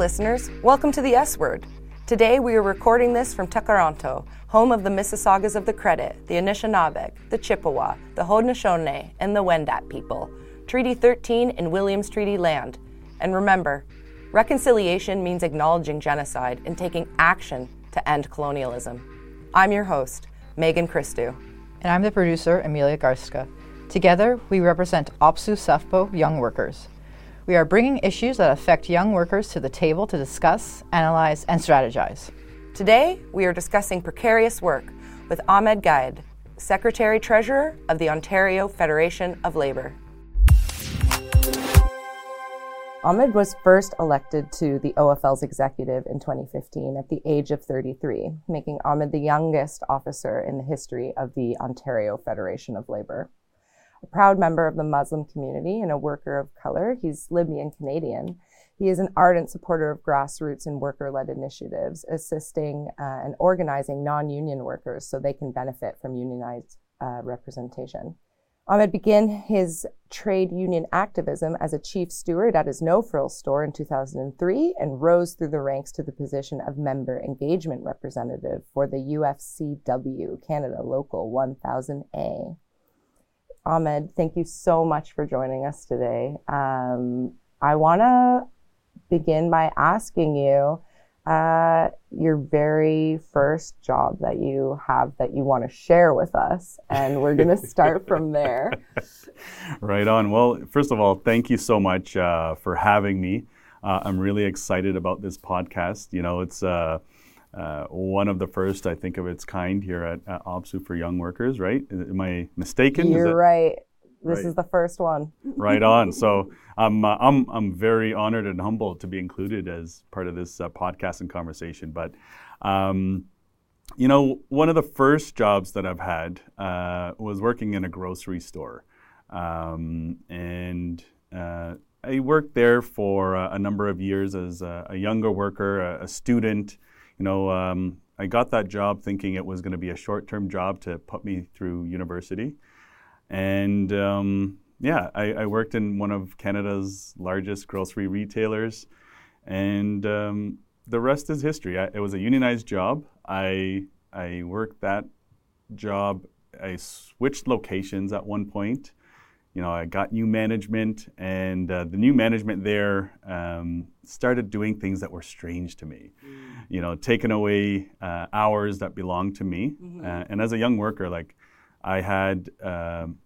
listeners. Welcome to the S Word. Today we are recording this from Tkaronto, home of the Mississaugas of the Credit, the Anishinaabeg, the Chippewa, the Haudenosaunee, and the Wendat people. Treaty 13 in Williams Treaty land. And remember, reconciliation means acknowledging genocide and taking action to end colonialism. I'm your host, Megan Christou. And I'm the producer, Amelia Garska. Together, we represent OPSEU SEFPO Young Workers. We are bringing issues that affect young workers to the table to discuss, analyze, and strategize. Today, we are discussing precarious work with Ahmad Gaied, Secretary Treasurer of the Ontario Federation of Labour. Ahmad was first elected to the OFL's executive in 2015 at the age of 33, making Ahmed the youngest officer in the history of the Ontario Federation of Labour a proud member of the Muslim community and a worker of color. He's Libyan Canadian. He is an ardent supporter of grassroots and worker led initiatives, assisting uh, and organizing non union workers so they can benefit from unionized uh, representation. Ahmad began his trade union activism as a chief steward at his No Frills store in 2003 and rose through the ranks to the position of member engagement representative for the UFCW Canada Local 1000A. Ahmad, thank you so much for joining us today. Um, I want to begin by asking you uh, your very first job that you have that you want to share with us. And we're going to start from there. Right on. Well, first of all, thank you so much uh, for having me. Uh, I'm really excited about this podcast. You know, it's uh, one of the first, I think, of its kind here at, at OPSEU for young workers, right? Am I mistaken? You're right. This right. is the first one. right on. So I'm, uh, I'm, I'm very honored and humbled to be included as part of this uh, podcast and conversation. But, um, you know, one of the first jobs that I've had uh, was working in a grocery store. Um, and uh, I worked there for a number of years as a, a younger worker, a, a student you know, um, I got that job thinking it was going to be a short-term job to put me through university, and um, yeah, I, I, worked in one of Canada's largest grocery retailers, and um, the rest is history. I, it was a unionized job. I I worked that job. I switched locations at one point you know, I got new management, and uh, the new management there um, started doing things that were strange to me. Mm. You know, taking away uh, hours that belonged to me. Mm-hmm. Uh, and as a young worker, like, I had um,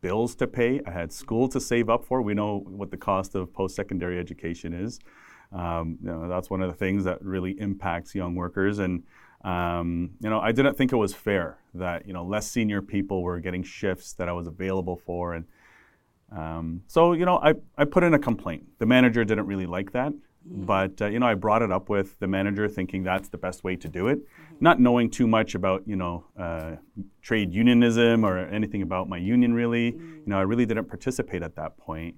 bills to pay, I had school to save up for. We know what the cost of post-secondary education is. Um, you know, that's one of the things that really impacts young workers. And um, you know, I didn't think it was fair that you know less senior people were getting shifts that I was available for, and um, so, you know, I, I put in a complaint. The manager didn't really like that. Mm-hmm. But, uh, you know, I brought it up with the manager thinking that's the best way to do it, mm-hmm. not knowing too much about, you know, uh, trade unionism or anything about my union really. Mm-hmm. You know, I really didn't participate at that point.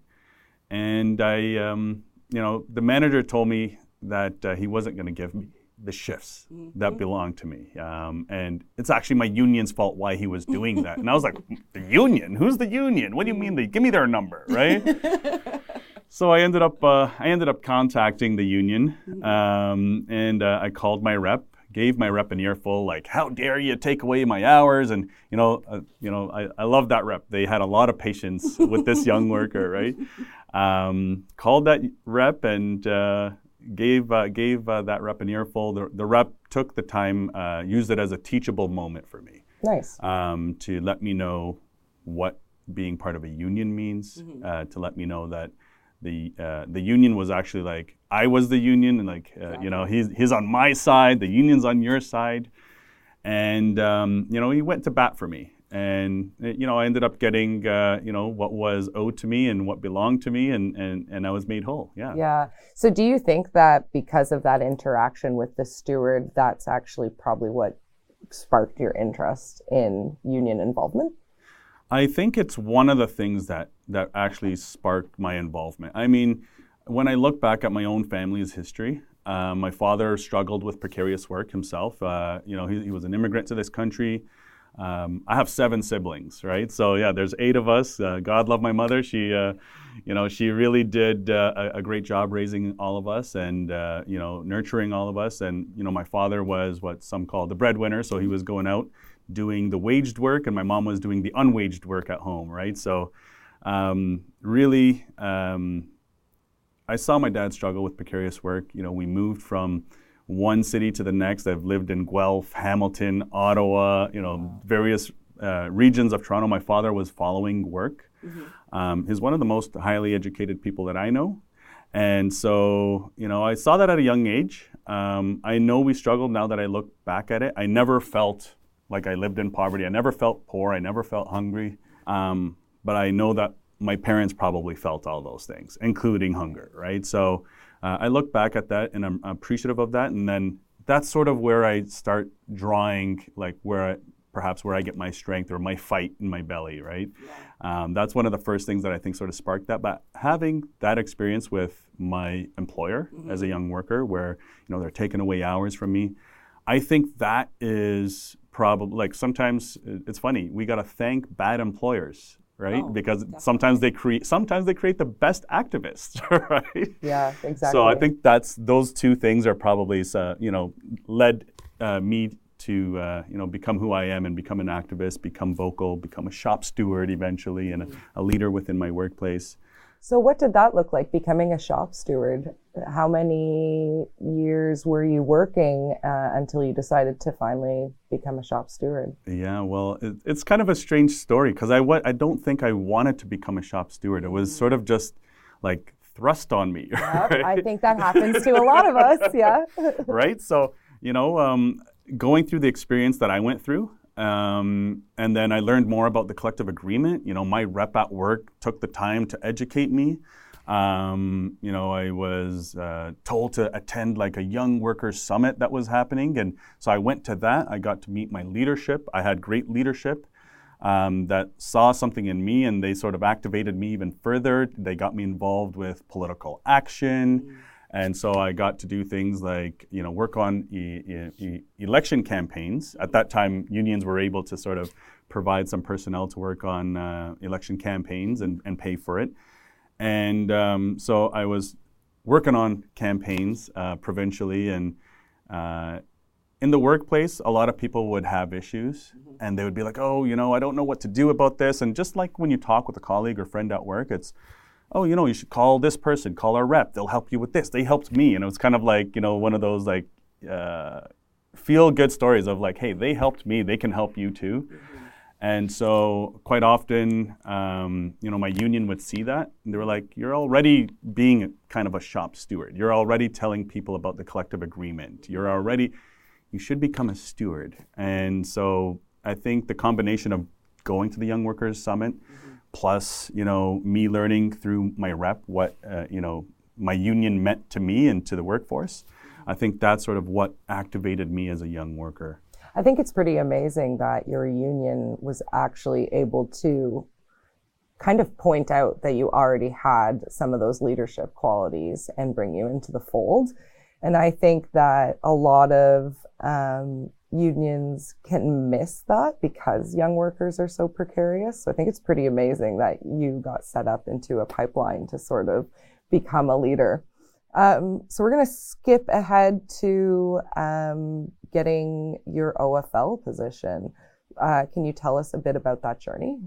And I, um, you know, the manager told me that uh, he wasn't going to give me the shifts mm-hmm. that belong to me. Um, and it's actually my union's fault why he was doing that. and I was like, the union? Who's the union? What do you mean? They give me their number, right? so I ended up uh, I ended up contacting the union, mm-hmm. um, and uh, I called my rep. Gave my rep an earful, like, "How dare you take away my hours?" And you know, uh, you know, I, I love that rep. They had a lot of patience with this young worker, right? Um, called that rep, and uh, gave uh, gave uh, that rep an earful. The, the rep took the time, uh, used it as a teachable moment for me. Nice. Um, to let me know what being part of a union means. Mm-hmm. Uh, to let me know that the uh, the union was actually like I was the union, and like exactly. Uh, you know he's he's on my side, the union's on your side, and um, you know he went to bat for me and you know I ended up getting uh, you know what was owed to me and what belonged to me, and and and I was made whole. Yeah. Yeah. So do you think that because of that interaction with the steward, that's actually probably what sparked your interest in union involvement? I think it's one of the things that that actually sparked my involvement. I mean, when I look back at my own family's history, uh, my father struggled with precarious work himself. Uh, you know, he, he was an immigrant to this country. Um, I have seven siblings, right? So yeah, there's eight of us. Uh, God love my mother. She, uh, you know, she really did uh, a, a, great job raising all of us and uh, you know nurturing all of us. And you know, my father was what some call the breadwinner, so he was going out doing the waged work, and my mom was doing the unwaged work at home, right? So um, really, um, I saw my dad struggle with precarious work. You know, we moved from one city to the next. I've lived in Guelph, Hamilton, Ottawa, you know, various uh, regions of Toronto. My father was following work. Mm-hmm. Um, he's one of the most highly educated people that I know. And so, you know, I saw that at a young age. Um, I know we struggled now that I look back at it. I never felt like I lived in poverty. I never felt poor. I never felt hungry. Um, but I know that my parents probably felt all those things, including hunger, right? So, uh, I look back at that and I'm appreciative of that. And then that's sort of where I start drawing, like where I, perhaps where I get my strength or my fight in my belly, right? Yeah. Um, that's one of the first things that I think sort of sparked that. But having that experience with my employer mm-hmm. as a young worker, where you know they're taking away hours from me, I think that is probably like sometimes it's funny. We got to thank bad employers right? Oh, because definitely. sometimes they create sometimes they create the best activists, right? Yeah, exactly. So I think that's those two things are probably uh, you know led uh, me to uh, you know become who I am and become an activist, become vocal, become a shop steward eventually, and a, mm-hmm. a leader within my workplace. So, what did that look like, becoming a shop steward? How many years were you working uh, until you decided to finally become a shop steward? Yeah, well, it, it's kind of a strange story because I, w- I don't think I wanted to become a shop steward. It was mm. sort of just like thrust on me. Yep, right? I think that happens to a lot of us, yeah. right? So, you know, um, going through the experience that I went through, um, and then I learned more about the collective agreement. You know, my rep at work took the time to educate me. Um, you know, I was uh, told to attend like a young workers summit that was happening. And so I went to that. I got to meet my leadership. I had great leadership um, that saw something in me and they sort of activated me even further. They got me involved with political action. And so I got to do things like, you know, work on e- e- election campaigns. At that time, unions were able to sort of provide some personnel to work on uh, election campaigns and, and pay for it. And um, so I was working on campaigns uh, provincially and uh, in the workplace, a lot of people would have issues mm-hmm. and they would be like, oh, you know, I don't know what to do about this. And just like when you talk with a colleague or friend at work, it's, oh, you know, you should call this person, call our rep. They'll help you with this. They helped me. And it was kind of like, you know, one of those like uh, feel good stories of like, hey, they helped me. They can help you too. And so quite often, um, you know, my union would see that. And they were like, you're already being kind of a shop steward. You're already telling people about the collective agreement. You're already, you should become a steward. And so I think the combination of going to the Young Workers Summit, mm-hmm plus you know me learning through my rep what uh, you know my union meant to me and to the workforce i think that's sort of what activated me as a young worker. I think it's pretty amazing that your union was actually able to kind of point out that you already had some of those leadership qualities and bring you into the fold. And i think that a lot of um, unions can miss that because young workers are so precarious. So I think it's pretty amazing that you got set up into a pipeline to sort of become a leader. Um, so we're going to skip ahead to um, getting your OFL position. Uh, can you tell us a bit about that journey?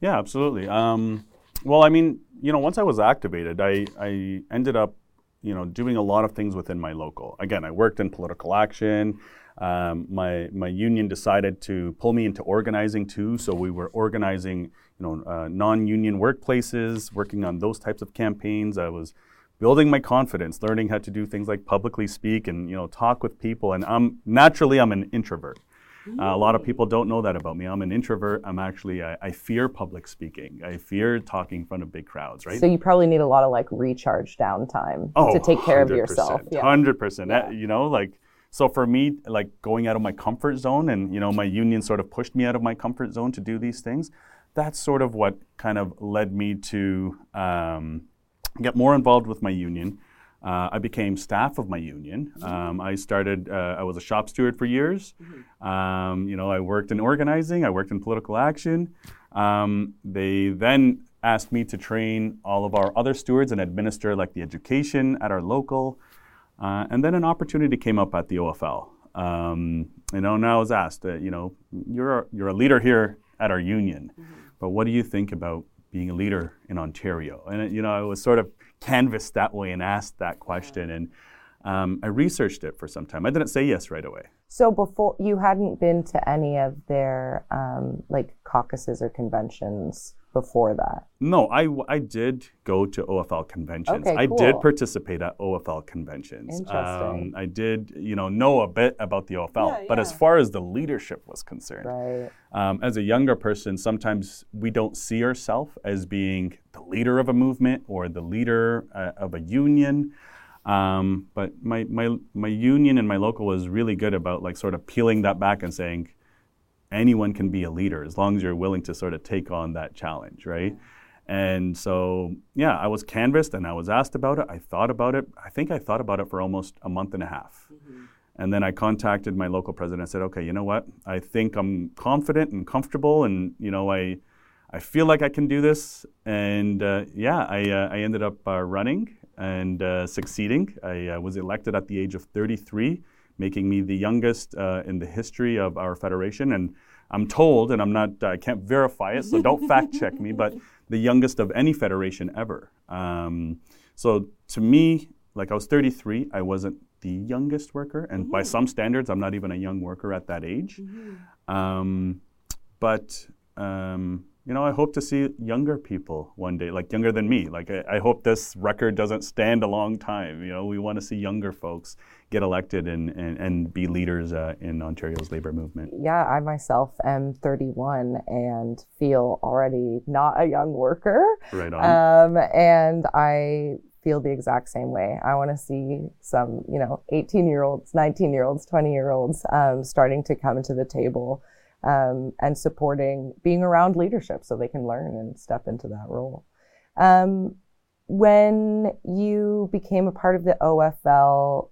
Yeah, absolutely. Um, well, I mean, you know, once I was activated, I, I ended up, you know, doing a lot of things within my local. Again, I worked in political action. Um, my my union decided to pull me into organizing too. So we were organizing, you know, uh, non-union workplaces, working on those types of campaigns. I was building my confidence, learning how to do things like publicly speak and you know talk with people. And I'm naturally I'm an introvert. Uh, a lot of people don't know that about me. I'm an introvert. I'm actually I, I, fear public speaking. I fear talking in front of big crowds. Right. So you probably need a lot of like recharge downtime oh, to take care 100%, of yourself. Hundred yeah. percent. You know, like so for me, like going out of my comfort zone, and you know, my union sort of pushed me out of my comfort zone to do these things. That's sort of what kind of led me to um, get more involved with my union. Uh, I became staff of my union. Um, I started. Uh, I was a shop steward for years. Um, you know, I worked in organizing. I worked in political action. Um, they then asked me to train all of our other stewards and administer like the education at our local. Uh, and then an opportunity came up at the OFL. Um, you know, and I was asked, uh, you know, you're a, you're a leader here at our union, but what do you think about being a leader in Ontario? And you know, I was sort of canvassed that way and asked that question, and um, I researched it for some time. I didn't say yes right away. So before you hadn't been to any of their um, like caucuses or conventions before that. No, I, I did go to OFL conventions. Okay, cool. I did participate at OFL conventions. Interesting. Um, I did, you know, know a bit about the OFL, Yeah, but as far as the leadership was concerned, Right. um, as a younger person, sometimes we don't see ourselves as being the leader of a movement or the leader uh, of a union. Um, but my, my, my union and my local was really good about like sort of peeling that back and saying anyone can be a leader as long as you're willing to sort of take on that challenge, right? And so, yeah, I was canvassed and I was asked about it. I thought about it. I think I thought about it for almost a month and a half. And then I contacted my local president and said, okay, you know what? I think I'm confident and comfortable, and you know, I, I feel like I can do this. And uh, yeah, I, uh, I ended up uh, running and uh, succeeding. I uh, was elected at the age of 33, making me the youngest uh, in the history of our federation. And I'm told, and I'm not, I can't verify it, so don't fact check me, but the youngest of any federation ever. Um, so to me, like I was 33, I wasn't the youngest worker, and by some standards, I'm not even a young worker at that age. Um, but um, you know, I hope to see younger people one day, like younger than me. Like I, I hope this record doesn't stand a long time. You know, we want to see younger folks get elected and and, and be leaders uh, in Ontario's labor movement. Yeah, I myself am 31 and feel already not a young worker. Right on. Um, and I feel the exact same way. I want to see some, you know, 18 year olds, 19 year olds, 20 year olds um, starting to come to the table um, and supporting being around leadership so they can learn and step into that role. Um, when you became a part of the OFL,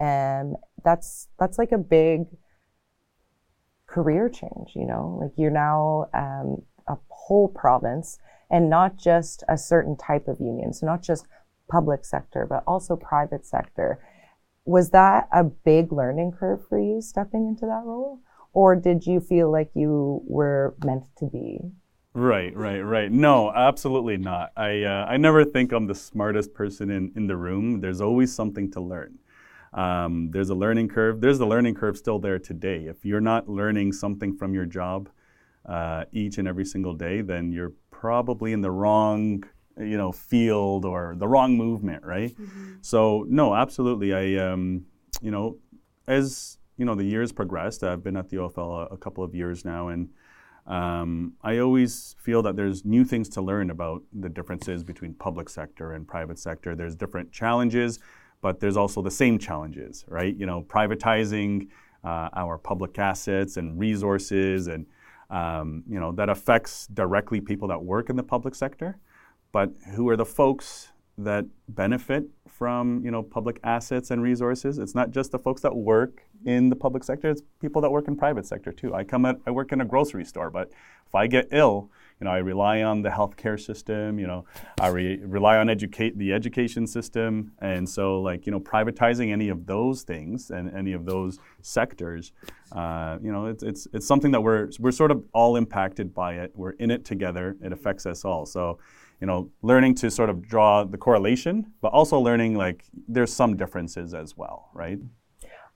um, that's that's like a big career change. You know, like you're now um, a whole province and not just a certain type of union. So not just public sector, but also private sector. Was that a big learning curve for you stepping into that role? Or did you feel like you were meant to be? Right, right, right. No, absolutely not. I, uh, I never think I'm the smartest person in, in the room. There's always something to learn. Um, there's a learning curve. There's the learning curve still there today. If you're not learning something from your job uh, each and every single day, then you're probably in the wrong, you know, field or the wrong movement, right? So no, absolutely. I, um, you know, as you know, the years progressed. I've been at the OFL a, a couple of years now, and um, I always feel that there's new things to learn about the differences between public sector and private sector. There's different challenges, but there's also the same challenges, right? You know, privatizing uh, our public assets and resources, and um, you know that affects directly people that work in the public sector. But who are the folks that benefit from you know public assets and resources? It's not just the folks that work in the public sector; it's people that work in private sector too. I come at I work in a grocery store, but if I get ill, you know I rely on the healthcare system. You know I re- rely on educate the education system, and so like you know privatizing any of those things and any of those sectors, uh, you know it's, it's it's something that we're we're sort of all impacted by it. We're in it together. It affects us all. So you know, learning to sort of draw the correlation, but also learning like there's some differences as well, right?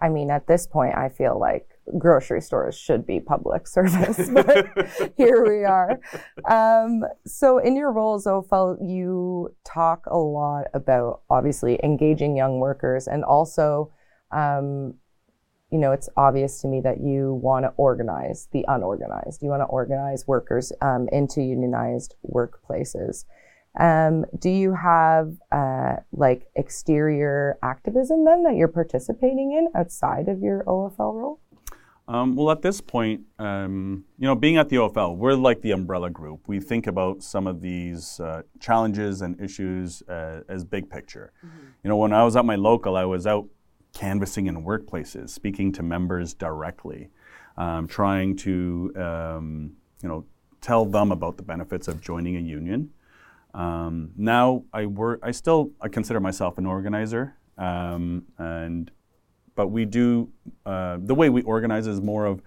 I mean, at this point, I feel like grocery stores should be public service, but here we are. Um, so, in your role as OFL, you talk a lot about obviously engaging young workers and also, um, you know, it's obvious to me that you want to organize the unorganized. You want to organize workers um, into unionized workplaces. Um, do you have uh, like exterior activism then that you're participating in outside of your OFL role? Um, well, at this point, um, you know, being at the OFL, we're like the umbrella group. We think about some of these uh, challenges and issues uh, as big picture. Mm-hmm. You know, when I was at my local, I was out canvassing in workplaces, speaking to members directly, um, trying to, um, you know, tell them about the benefits of joining a union. Um, now I work. I still I consider myself an organizer, um, and but we do uh, the way we organize is more of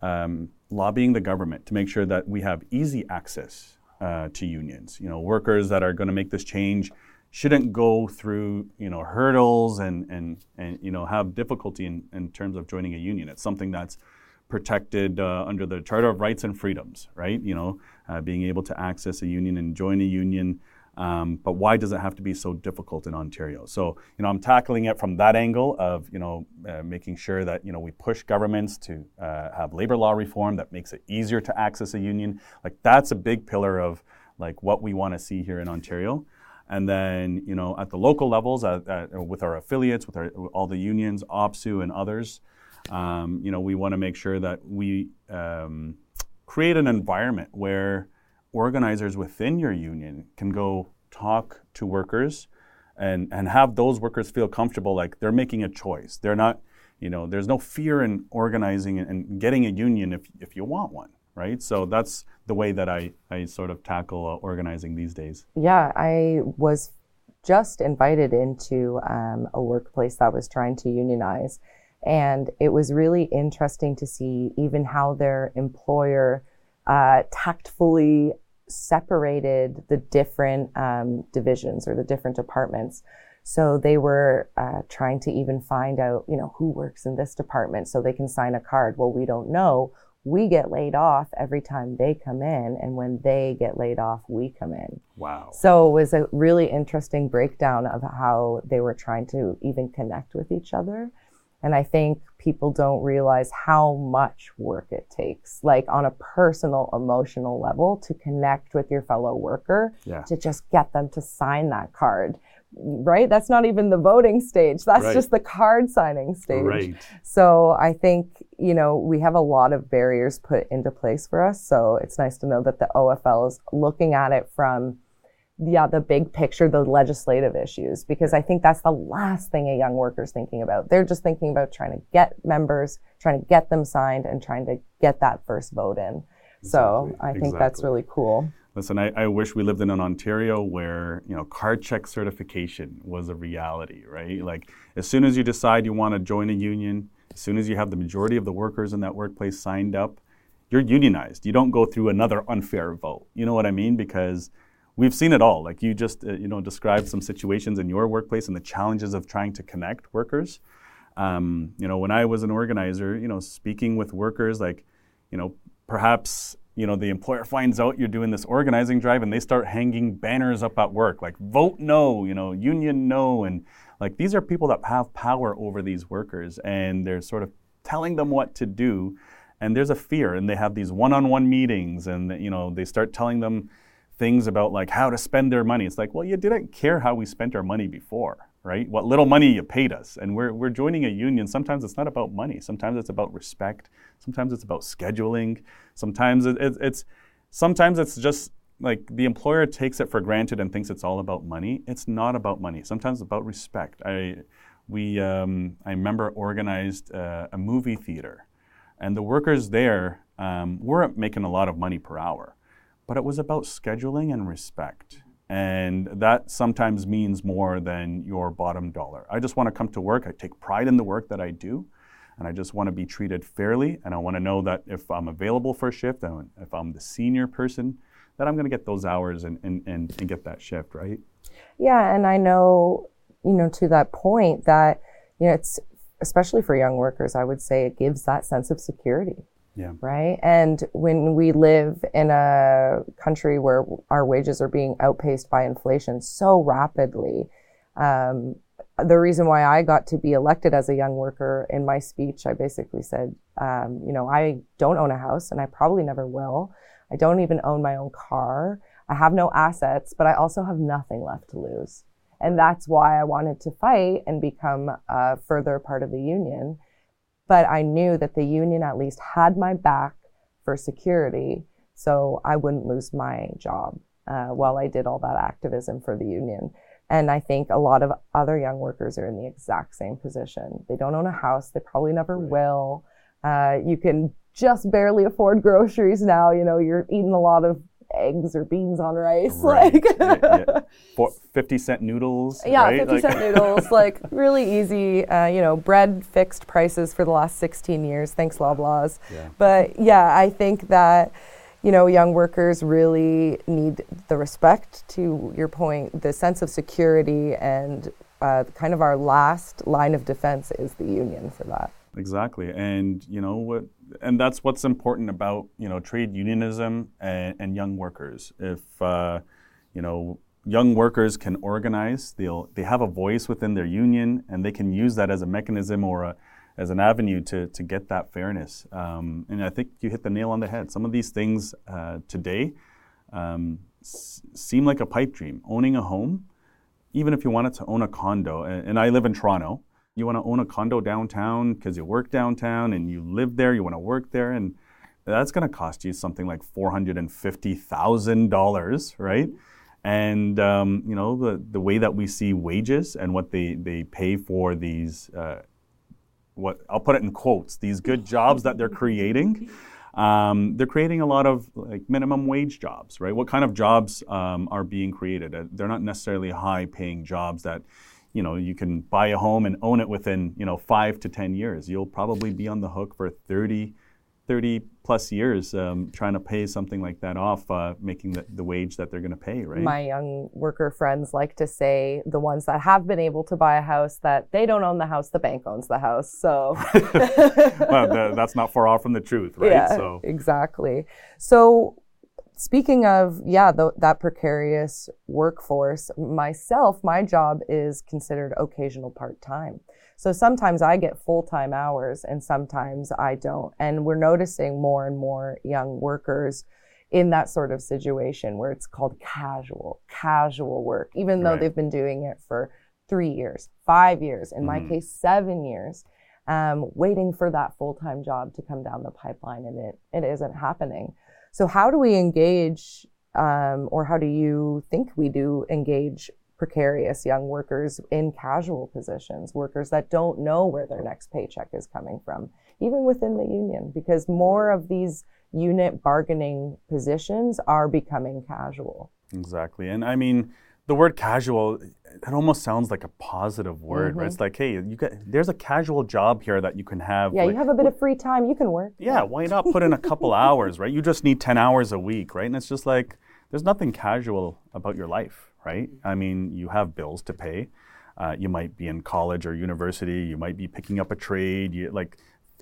um, lobbying the government to make sure that we have easy access uh, to unions. You know, workers that are going to make this change shouldn't go through you know hurdles and and and you know have difficulty in, in terms of joining a union. It's something that's protected uh, under the Charter of Rights and Freedoms, right? You know, uh, being able to access a union and join a union um, but why does it have to be so difficult in Ontario? So, you know, I'm tackling it from that angle of, you know, uh, making sure that, you know, we push governments to uh, have labor law reform that makes it easier to access a union. Like, that's a big pillar of, like, what we want to see here in Ontario. And then, you know, at the local levels, with our affiliates, with our, all the unions, OPSEU and others, um, you know, we want to make sure that we um, create an environment where organizers within your union can go talk to workers and, and have those workers feel comfortable like they're making a choice. They're not, you know, there's no fear in organizing and getting a union if, if you want one, right? So that's the way that I, I sort of tackle uh, organizing these days. Yeah, I was just invited into um, a workplace that was trying to unionize. And it was really interesting to see even how their employer uh, tactfully separated the different um, divisions or the different departments. So they were uh, trying to even find out, you know, who works in this department so they can sign a card. Well, we don't know. We get laid off every time they come in, and when they get laid off, we come in. Wow. So it was a really interesting breakdown of how they were trying to even connect with each other. And I think people don't realize how much work it takes, like on a personal, emotional level, to connect with your fellow worker, yeah. to just get them to sign that card. Right? That's not even the voting stage. That's right. just the card signing stage. Right. So I think, you know, we have a lot of barriers put into place for us. So it's nice to know that the OFL is looking at it from yeah, the big picture, the legislative issues, because I think that's the last thing a young worker's thinking about. They're just thinking about trying to get members, trying to get them signed, and trying to get that first vote in. Exactly. So I think exactly. that's really cool. Listen, I, I, wish we lived in an Ontario where you know card check certification was a reality, right? Like as soon as you decide you want to join a union, as soon as you have the majority of the workers in that workplace signed up, you're unionized. You don't go through another unfair vote. You know what I mean? Because we've seen it all. Like you just uh, you know described some situations in your workplace and the challenges of trying to connect workers. Um, you know, when I was an organizer, you know, speaking with workers, like, you know, perhaps you know the employer finds out you're doing this organizing drive and they start hanging banners up at work like vote no, you know, union no, and like these are people that have power over these workers and they're sort of telling them what to do and there's a fear and they have these one-on-one meetings and you know they start telling them things about like how to spend their money. It's like, well, you didn't care how we spent our money before, right? What little money you paid us. And we're, we're joining a union. Sometimes it's not about money. Sometimes it's about respect. Sometimes it's about scheduling. Sometimes it, it, it's, sometimes it's just like the employer takes it for granted and thinks it's all about money. It's not about money. Sometimes it's about respect. I, we, um, I remember organized uh, a movie theater and the workers there um, weren't making a lot of money per hour but it was about scheduling and respect. And that sometimes means more than your bottom dollar. I just want to come to work. I take pride in the work that I do. And I just want to be treated fairly. And I want to know that if I'm available for a shift and if I'm the senior person, that I'm going to get those hours and, and, and, and get that shift, right? Yeah. And I know, you know, to that point that, you know, it's especially for young workers, I would say it gives that sense of security. Yeah. Right. And when we live in a country where our wages are being outpaced by inflation so rapidly, um, the reason why I got to be elected as a young worker in my speech, I basically said, um, you know, I don't own a house and I probably never will. I don't even own my own car. I have no assets, but I also have nothing left to lose. And that's why I wanted to fight and become a further part of the union but I knew that the union at least had my back for security, so I wouldn't lose my job uh, while I did all that activism for the union. And I think a lot of other young workers are in the exact same position. They don't own a house. They probably never right. will. Uh, you can just barely afford groceries now. You know, you're eating a lot of eggs or beans on rice. Right. Like yeah, yeah. For 50 cent noodles. Yeah, right? 50 like cent noodles. Like really easy. Uh, you know, bread fixed prices for the last 16 years. Thanks, Loblaws. Yeah. But yeah, I think that you know, young workers really need the respect to your point, the sense of security, and uh, kind of our last line of defense is the union for that. Exactly, and you know what, and that's what's important about you know trade unionism and, and young workers. If uh, you know young workers can organize, they'll they have a voice within their union, and they can use that as a mechanism or a as an avenue to, to get that fairness. Um, and I think you hit the nail on the head. Some of these things uh, today um, s- seem like a pipe dream. Owning a home, even if you wanted to own a condo, and, and I live in Toronto, you want to own a condo downtown because you work downtown and you live there, you want to work there, and that's going to cost you something like $450,000, right? And um, you know the, the way that we see wages and what they, they pay for these uh, what I'll put it in quotes, these good jobs that they're creating. Um, they're creating a lot of like minimum wage jobs, right? What kind of jobs um, are being created? Uh, they're not necessarily high-paying jobs that, you know, you can buy a home and own it within, you know, five to ten years. You'll probably be on the hook for 30, 30 plus years um, trying to pay something like that off, uh, making the, the wage that they're going to pay, right? My young worker friends like to say the ones that have been able to buy a house that they don't own the house, the bank owns the house. So, well, the, that's not far off from the truth, right? Yeah, so. exactly. So, speaking of yeah the, that precarious workforce myself my job is considered occasional part-time so sometimes I get full time hours and sometimes I don't. And we're noticing more and more young workers in that sort of situation where it's called casual, casual work, even though right. they've been doing it for three years, five years, in mm-hmm. my case, seven years, um, waiting for that full time job to come down the pipeline and it, it isn't happening. So, how do we engage, um, or how do you think we do engage precarious young workers in casual positions, workers that don't know where their next paycheck is coming from, even within the union, because more of these unit bargaining positions are becoming casual. Exactly. And I mean, the word casual, it almost sounds like a positive word, mm-hmm. right? It's like, hey, you got there's a casual job here that you can have. Yeah, like, you have a bit of free time, you can work. Yeah, why not put in a couple hours, right? You just need 10 hours a week, right? And it's just like, there's nothing casual about your life right? I mean, you have bills to pay. Uh, you might be in college or university. You might be picking up a trade. You, like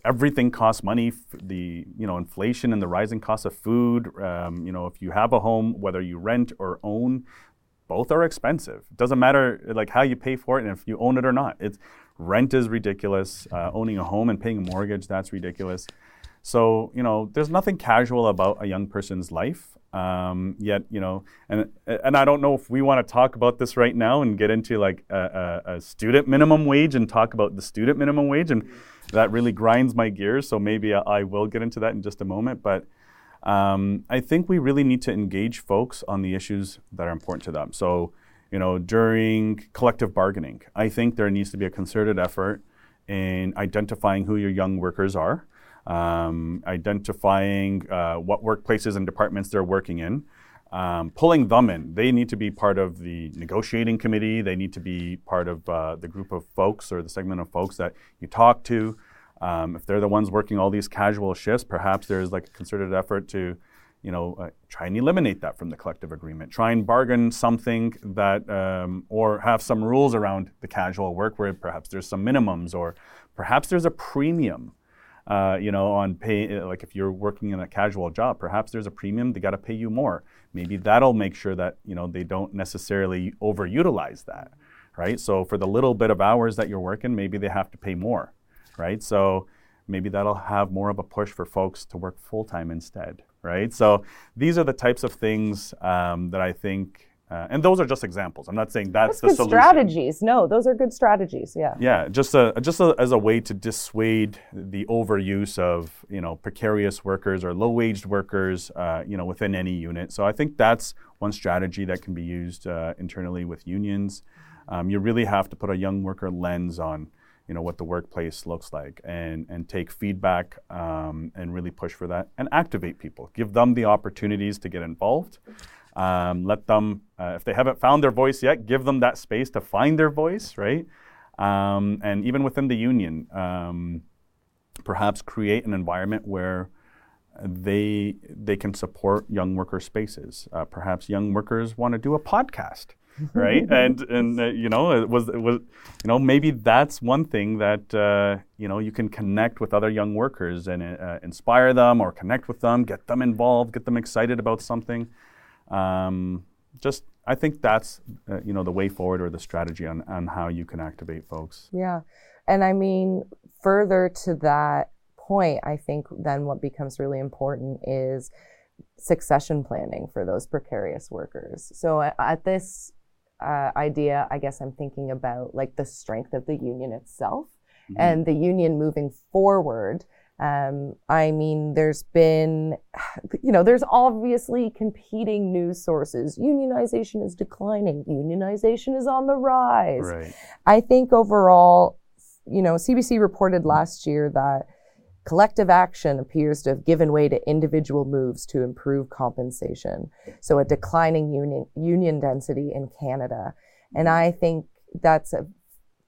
everything costs money. The you know inflation and the rising cost of food. Um, you know, if you have a home, whether you rent or own, both are expensive. It doesn't matter like how you pay for it and if you own it or not. It's rent is ridiculous. Uh, owning a home and paying a mortgage that's ridiculous. So you know, there's nothing casual about a young person's life. Um, yet, you know, and and I don't know if we want to talk about this right now and get into like a, a, a, student minimum wage and talk about the student minimum wage, and that really grinds my gears. So maybe I, I will get into that in just a moment. But um, I think we really need to engage folks on the issues that are important to them. So, you know, during collective bargaining, I think there needs to be a concerted effort in identifying who your young workers are um, identifying uh, what workplaces and departments they're working in, um, pulling them in. They need to be part of the negotiating committee. They need to be part of uh, the group of folks or the segment of folks that you talk to. Um, if they're the ones working all these casual shifts, perhaps there's like a concerted effort to, you know, uh, try and eliminate that from the collective agreement. Try and bargain something that, um, or have some rules around the casual work where perhaps there's some minimums, or perhaps there's a premium uh, you know, on pay, like if you're working in a casual job, perhaps there's a premium, they got to pay you more. Maybe that'll make sure that, you know, they don't necessarily overutilize that, right? So for the little bit of hours that you're working, maybe they have to pay more, right? So maybe that'll have more of a push for folks to work full time instead, right? So these are the types of things um, that I think Uh, and those are just examples. I'm not saying that's, That's the good solution. strategies. No, those are good strategies. Yeah. Yeah, just a, just a, as a way to dissuade the overuse of you know precarious workers or low-waged workers, uh, you know, within any unit. So I think that's one strategy that can be used uh, internally with unions. Um, you really have to put a young worker lens on you know what the workplace looks like and and take feedback um, and really push for that and activate people. Give them the opportunities to get involved. Um, let them uh, if they haven't found their voice yet give them that space to find their voice right? Um, and even within the union um, perhaps create an environment where they they can support young worker spaces. Uh, perhaps young workers want to do a podcast right? and and uh, you know, it was it was you know maybe that's one thing that uh, you know you can connect with other young workers and uh, inspire them or connect with them, get them involved, get them excited about something. Um, just I think that's uh, you know the way forward or the strategy on on how you can activate folks. Yeah, and I mean further to that point, I think then what becomes really important is succession planning for those precarious workers. So at this uh, idea, I guess I'm thinking about like the strength of the union itself mm-hmm. and the union moving forward. Um, I mean, there's been, you know, there's obviously competing news sources. Unionization is declining. Unionization is on the rise. Right. I think overall, you know, CBC reported last year that Collective action appears to have given way to individual moves to improve compensation. So, a declining union, union density in Canada. And I think that's a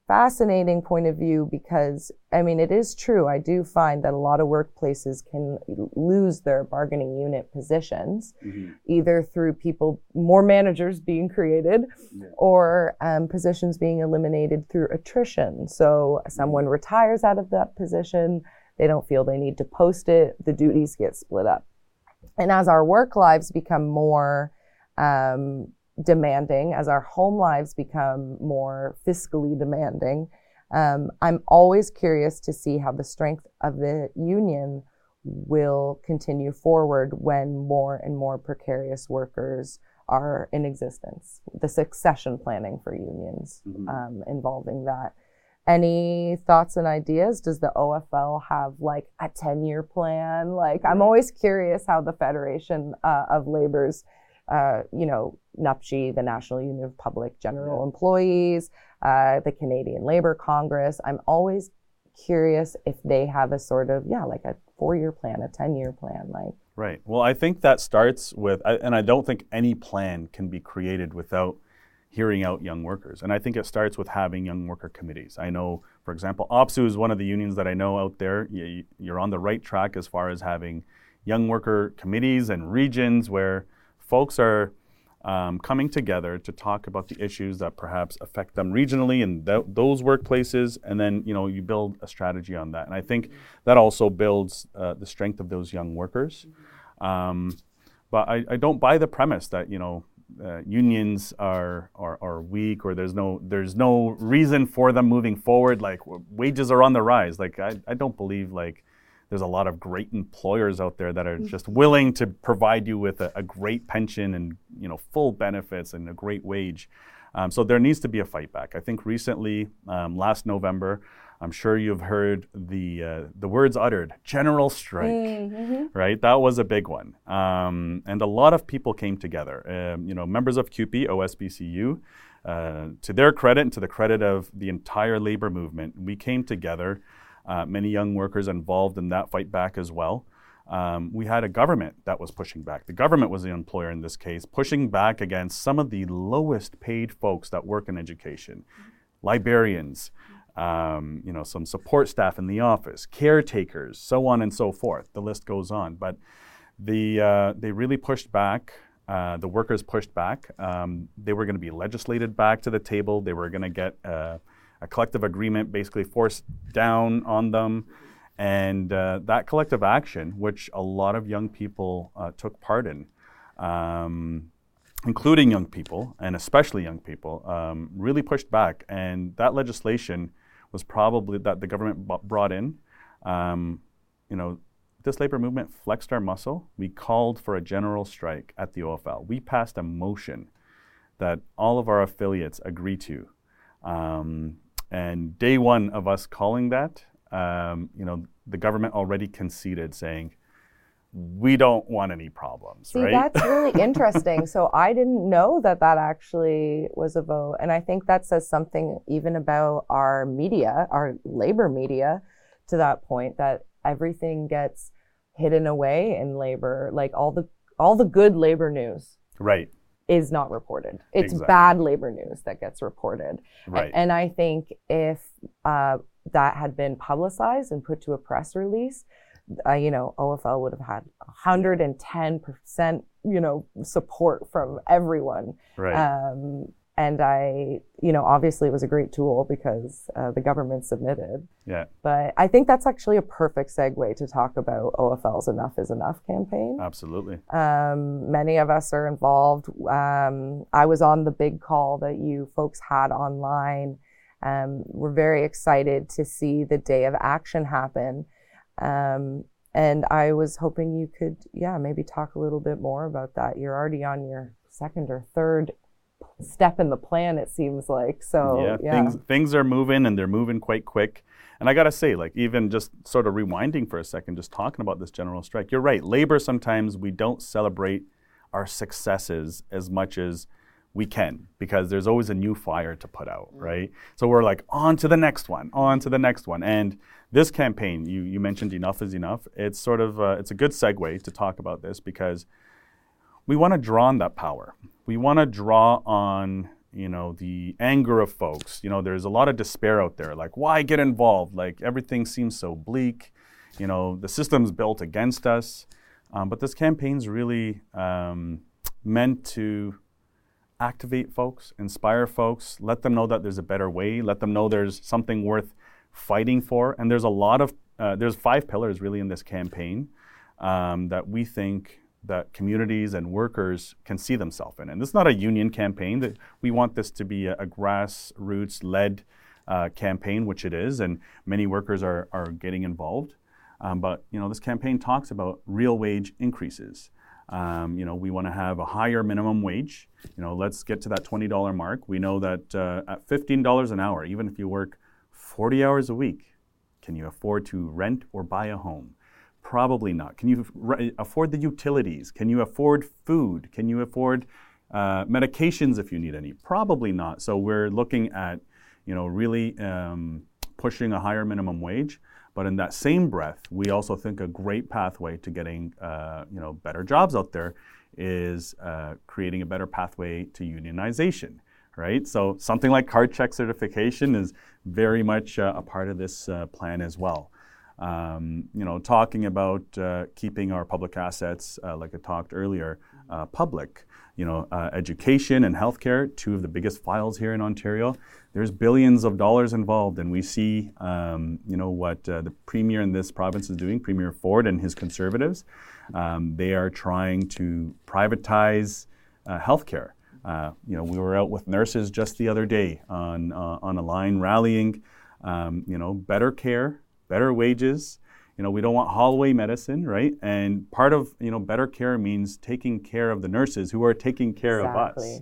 fascinating point of view because, I mean, it is true. I do find that a lot of workplaces can lose their bargaining unit positions, mm-hmm. either through people, more managers being created, yeah. or um, positions being eliminated through attrition. So, someone retires out of that position they don't feel they need to post it. The duties get split up. And as our work lives become more um, demanding, as our home lives become more fiscally demanding, um, I'm always curious to see how the strength of the union will continue forward when more and more precarious workers are in existence. The succession planning for unions mm-hmm. um, involving that. Any thoughts and ideas? Does the OFL have like a 10 year plan? Like, I'm always curious how the Federation uh, of Labor's, uh, you know, NUPGE, the National Union of Public General yeah. Employees, uh, the Canadian Labor Congress. I'm always curious if they have a sort of, yeah, like a four year plan, a 10 year plan. Like, right. Well, I think that starts with, and I don't think any plan can be created without hearing out young workers. And I think it starts with having young worker committees. I know, for example, OPSEU is one of the unions that I know out there. You're on the right track as far as having young worker committees and regions where folks are um, coming together to talk about the issues that perhaps affect them regionally in th- those workplaces, and then you know you build a strategy on that. And I think that also builds uh, the strength of those young workers. Um, but I, I, don't buy the premise that you know uh, unions are, are are weak or there's no there's no reason for them moving forward like wages are on the rise. Like I, I don't believe like there's a lot of great employers out there that are just willing to provide you with a, a great pension and you know full benefits and a great wage. Um, so there needs to be a fight back. I think recently um, last November I'm sure you've heard the uh, the words uttered, general strike, mm-hmm. right? That was a big one, um, and a lot of people came together. Um, you know, members of CUPE, OSBCU, uh, to their credit and to the credit of the entire labor movement, we came together. Uh, many young workers involved in that fight back as well. Um, we had a government that was pushing back. The government was the employer in this case, pushing back against some of the lowest paid folks that work in education, librarians, um, you know, some support staff in the office, caretakers, so on and so forth. The list goes on. But the, uh, they really pushed back. Uh, the workers pushed back. Um, they were going to be legislated back to the table. They were going to get uh, a collective agreement basically forced down on them. And uh, that collective action, which a lot of young people uh, took part in, um, including young people and especially young people, um, really pushed back. And that legislation was probably that the government b- brought in. Um, you know, this labor movement flexed our muscle. We called for a general strike at the OFL. We passed a motion that all of our affiliates agree to. Um, and day one of us calling that, um, you know, the government already conceded, saying, we don't want any problems, See, right? that's really interesting. So I didn't know that that actually was a vote. And I think that says something even about our media, our labor media, to that point that everything gets hidden away in labor. Like all the all the good labor news right, is not reported. It's Exactly. bad labor news that gets reported. A- right. And I think if uh, that had been publicized and put to a press release, uh, you know, OFL would have had 110%, you know, support from everyone. right. Um, and I, you know, obviously it was a great tool because uh, the government submitted. yeah, But I think that's actually a perfect segue to talk about OFL's Enough is Enough campaign. absolutely. Um, many of us are involved. Um, I was on the big call that you folks had online. Um, we're very excited to see the day of action happen. Um, and I was hoping you could, yeah, maybe talk a little bit more about that. You're already on your second or third step in the plan, it seems like. So, yeah, yeah. things things are moving and they're moving quite quick. And I gotta say, like even just sort of rewinding for a second, just talking about this general strike, you're right. Labor sometimes we don't celebrate our successes as much as we can because there's always a new fire to put out, right? So we're like on to the next one, on to the next one. And this campaign, you you mentioned enough is enough. It's sort of uh, it's a good segue to talk about this because we want to draw on that power. We want to draw on you know the anger of folks. You know, there's a lot of despair out there. Like, why get involved? Like everything seems so bleak. You know, the system's built against us. Um, but this campaign's really um, meant to activate folks, inspire folks, let them know that there's a better way, let them know there's something worth fighting for. And there's a lot of uh, there's five pillars really in this campaign um, that we think that communities and workers can see themselves in. And this is not a union campaign. That we want this to be a, a grassroots-led uh, campaign, which it is, and many workers are, are getting involved. Um, but you know, this campaign talks about real wage increases. Um, you know, we want to have a higher minimum wage. You know, let's get to that $20 mark. We know that uh, at $15 an hour, even if you work 40 hours a week, can you afford to rent or buy a home? Probably not. Can you afford the utilities? Can you afford food? Can you afford uh, medications if you need any? Probably not. So we're looking at, you know, really um, pushing a higher minimum wage. But in that same breath, we also think a great pathway to getting, uh, you know, better jobs out there is uh, creating a better pathway to unionization, right? So something like card check certification is very much uh, a part of this uh, plan as well. Um, you know, talking about uh, keeping our public assets, uh, like I talked earlier, uh, public. You know, uh, education and healthcare, two of the biggest files here in Ontario. There's billions of dollars involved, and we see, um, you know, what the premier in this province is doing, Premier Ford and his Conservatives. Um, they are trying to privatize healthcare. Uh, you know, we were out with nurses just the other day on uh, on a line rallying. Um, you know, better care, better wages. You know, we don't want hallway medicine, right? And part of you know better care means taking care of the nurses who are taking care of us,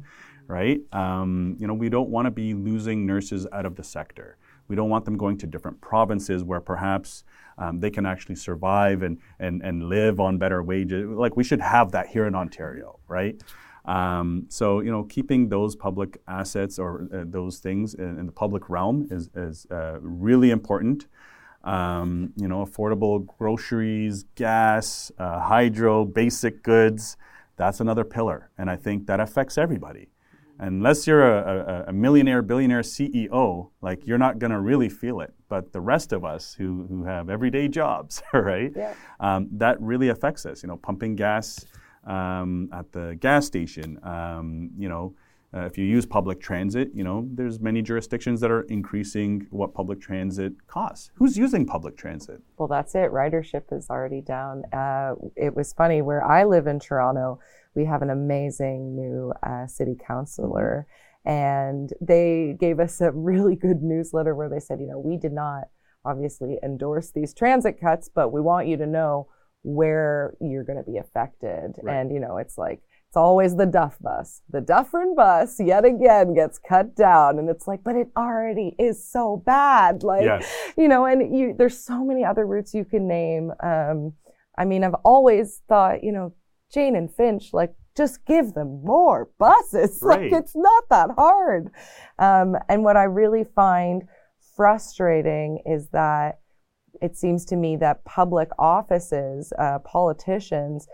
right? Um, you know, we don't want to be losing nurses out of the sector. We don't want them going to different provinces where perhaps um, they can actually survive and, and, and live on better wages. Like we should have that here in Ontario, right? Um, so you know, keeping those public assets or uh, those things in, in the public realm is, is uh, really important. Um, you know, affordable groceries, gas, uh, hydro, basic goods. That's another pillar, and I think that affects everybody. Unless you're a, a, a millionaire, billionaire CEO, like you're not going to really feel it. But the rest of us who, who have everyday jobs, right? Yeah. Um, that really affects us. You know, pumping gas um, at the gas station. Um, you know, uh, if you use public transit, you know, there's many jurisdictions that are increasing what public transit costs. Who's using public transit? Well, that's it. Ridership is already down. Uh, it was funny where I live in Toronto. We have an amazing new uh, city councilor, and they gave us a really good newsletter where they said, you know, we did not obviously endorse these transit cuts, but we want you to know where you're going to be affected. Right. And you know, it's like it's always the Duff bus. The Dufferin bus yet again gets cut down, and it's like, but it already is so bad. Like, Yes. you know, and you, there's so many other routes you can name. Um, I mean, I've always thought, you know, Jane and Finch, like, just give them more buses. Right. Like, it's not that hard. Um, and what I really find frustrating is that it seems to me that public offices, uh, politicians,